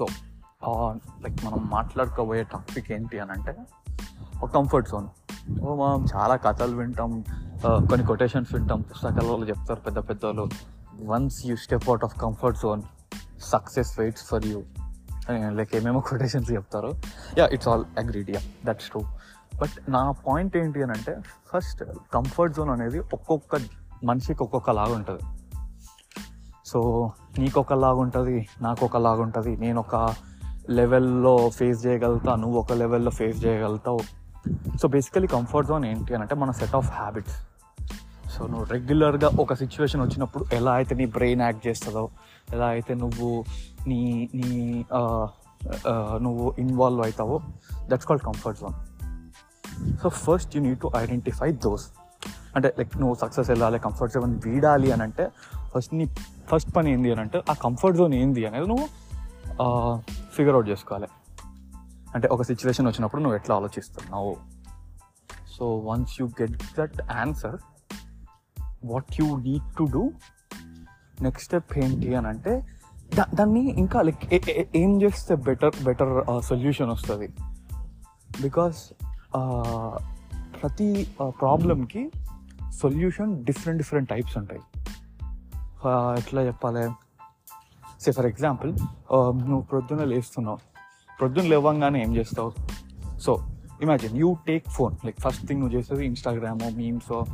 So like మనం మాట్లాడుకోబోయే topic ఏంటి అని అంటే ఒక కంఫర్ట్ జోన్ ఓ మనం చాలా కథలు వింటాం కొన్ని కొటేషన్స్ వింటాం పుస్తకాలలో చెప్తారు పెద్ద పెద్ద వాళ్ళు once you step out of comfort zone success waits for you like ఏమేమో కొటేషన్స్ చెప్తారు. Yeah it's all agreed yeah that's true but నా పాయింట్ ఏంటి అని అంటే ఫస్ట్ కంఫర్ట్ జోన్ అనేది ఒక్కొక్క మనిషికి ఒక్కొక్కలాగా ఉంటుంది. సో నీకు ఒకలాగా ఉంటుంది నాకు ఒకలాగా ఉంటుంది నేను ఒక లెవెల్లో ఫేస్ చేయగలుగుతా నువ్వు ఒక లెవెల్లో ఫేస్ చేయగలుగుతావు. సో బేసికలీ కంఫర్ట్ జోన్ ఏంటి అని అంటే మన సెట్ ఆఫ్ హ్యాబిట్స్. సో నువ్వు రెగ్యులర్గా ఒక సిచ్యువేషన్ వచ్చినప్పుడు ఎలా అయితే నీ బ్రెయిన్ యాక్ట్ చేస్తుందో ఎలా అయితే నువ్వు నీ నీ నువ్వు involve అవుతావో that's called comfort zone. So first you need to identify those అంటే లైక్ నువ్వు సక్సెస్ వెళ్ళాలి కంఫర్ట్ జోన్ వీడాలి అని అంటే ఫస్ట్ నీ ఫస్ట్ పని ఏంది అని అంటే ఆ కంఫర్ట్ జోన్ ఏంది అనేది నువ్వు ఫిగర్ అవుట్ చేసుకోవాలి. అంటే ఒక సిచ్యువేషన్ వచ్చినప్పుడు నువ్వు ఎట్లా ఆలోచిస్తున్నావు? So once you get that answer what you need to do next step ఏంటి అని అంటే దా దాన్ని ఇంకా లైక్ ఏం చేస్తే బెటర్ బెటర్ సొల్యూషన్ వస్తుంది? బికాస్ ప్రతి ప్రాబ్లమ్కి సొల్యూషన్ డిఫరెంట్ డిఫరెంట్ టైప్స్ ఉంటాయి. ఎట్లా చెప్పాలి? సే ఫర్ ఎగ్జాంపుల్ నువ్వు ప్రొద్దున లేస్తున్నావు. ప్రొద్దున లేవంగానే ఏం చేస్తావు? So imagine you take phone. Like first thing నువ్వు చేసేది ఇన్స్టాగ్రామ్ మీమ్స్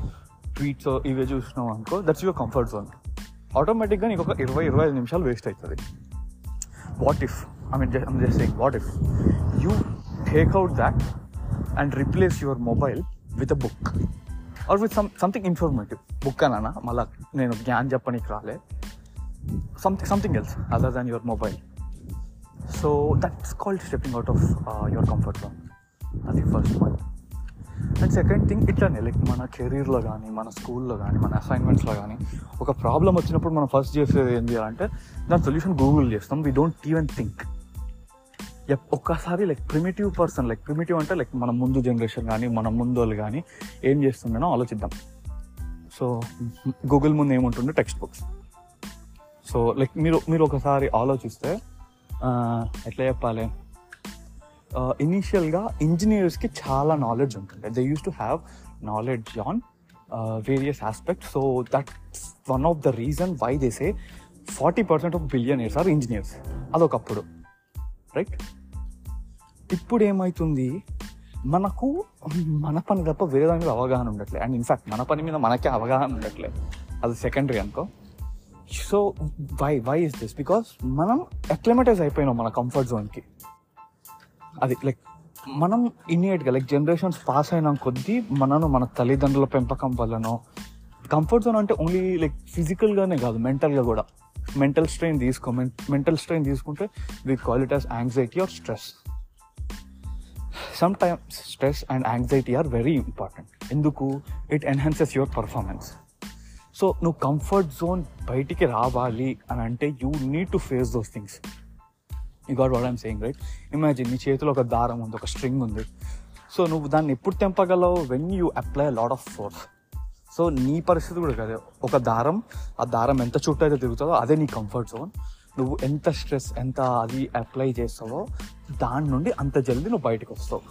ట్వీట్స్ ఇవే చూసినావు అనుకో దట్స్ యువర్ కంఫర్ట్ జోన్. ఆటోమేటిక్గా నీకు ఒక ఇరవై ఇరవై ఐదు నిమిషాలు వేస్ట్ అవుతుంది what if I mean I'm just saying what if you take out that and replace your mobile with a book or with some something informative book అనా మళ్ళీ నేను జ్ఞాన్ చెప్పనీకి రాలే. Something something else other than your mobile so that's called stepping out of your comfort zone అది first one and second thing ఇట్లానే like మన కెరీర్లో కానీ మన స్కూల్లో కానీ మన అసైన్మెంట్స్లో కానీ ఒక ప్రాబ్లం వచ్చినప్పుడు మనం ఫస్ట్ చేసేది ఏంటి అంటే దాని సొల్యూషన్ గూగుల్ చేస్తాం. వీ డోంట్ ఈవెన్ థింక్ ఒక్కసారి like primitive person like primitive అంటే లైక్ మన ముందు జనరేషన్ కానీ మన ముందు వాళ్ళు కానీ ఏం చేస్తుండేనో ఆలోచిద్దాం. సో గూగుల్ ముందు ఏముంటుండే టెక్స్ట్ బుక్స్ సో లైక్ మీరు మీరు ఒకసారి ఆలోచిస్తే ఎట్లా చెప్పాలి? ఇనీషియల్గా ఇంజనీర్స్కి చాలా నాలెడ్జ్ ఉంటుంది they use to have knowledge on various aspects so that's one of the reason why these forty percent of billionaires are engineers అదొకప్పుడు. Right? ఇప్పుడు ఏమవుతుంది మనకు మన పని తప్ప వేరే దాని మీద అవగాహన ఉండట్లే. అండ్ ఇన్ఫాక్ట్ మన పని మీద మనకే అవగాహన ఉండట్లే. అది సెకండరీ అనుకో. So why why is this because మనం అక్లమటైజ్ అయిపోయినాం మన కంఫర్ట్ జోన్కి అది లైక్ మనం ఇన్నియట్గా లైక్ జనరేషన్స్ పాస్ అయిన కొద్దీ మనను మన తల్లిదండ్రుల పెంపకం వల్లనో కంఫర్ట్ జోన్ అంటే ఓన్లీ లైక్ ఫిజికల్గానే కాదు మెంటల్గా కూడా. మెంటల్ స్ట్రెయిన్ తీసుకో మెంటల్ స్ట్రెయిన్ తీసుకుంటే we call it as anxiety or stress some times stress and anxiety are very important ఎందుకు? It enhances your performance so నువ్వు కంఫర్ట్ జోన్ బయటికి రావాలి అని అంటే you need to face those things you got what I'm saying right imagine నీ చేతిలో ఒక దారం ఉంది ఒక స్ట్రింగ్ ఉంది. సో నువ్వు దాన్ని ఎప్పుడు తెంపగలవు? When you apply lot of force so నీ పరిస్థితి కూడా కాదు ఒక దారం ఆ దారం ఎంత చుట్టూ అయితే తిరుగుతుందో అదే నీ కంఫర్ట్ జోన్ నువ్వు ఎంత స్ట్రెస్ ఎంత అది అప్లై చేస్తావో దాని నుండి అంత జల్దీ నువ్వు బయటకు వస్తావు.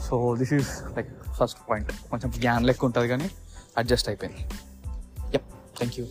So this is like first point కొంచెం జ్ఞాన్ లెక్క ఉంటుంది కానీ అడ్జస్ట్ అయిపోయింది. Yup thank you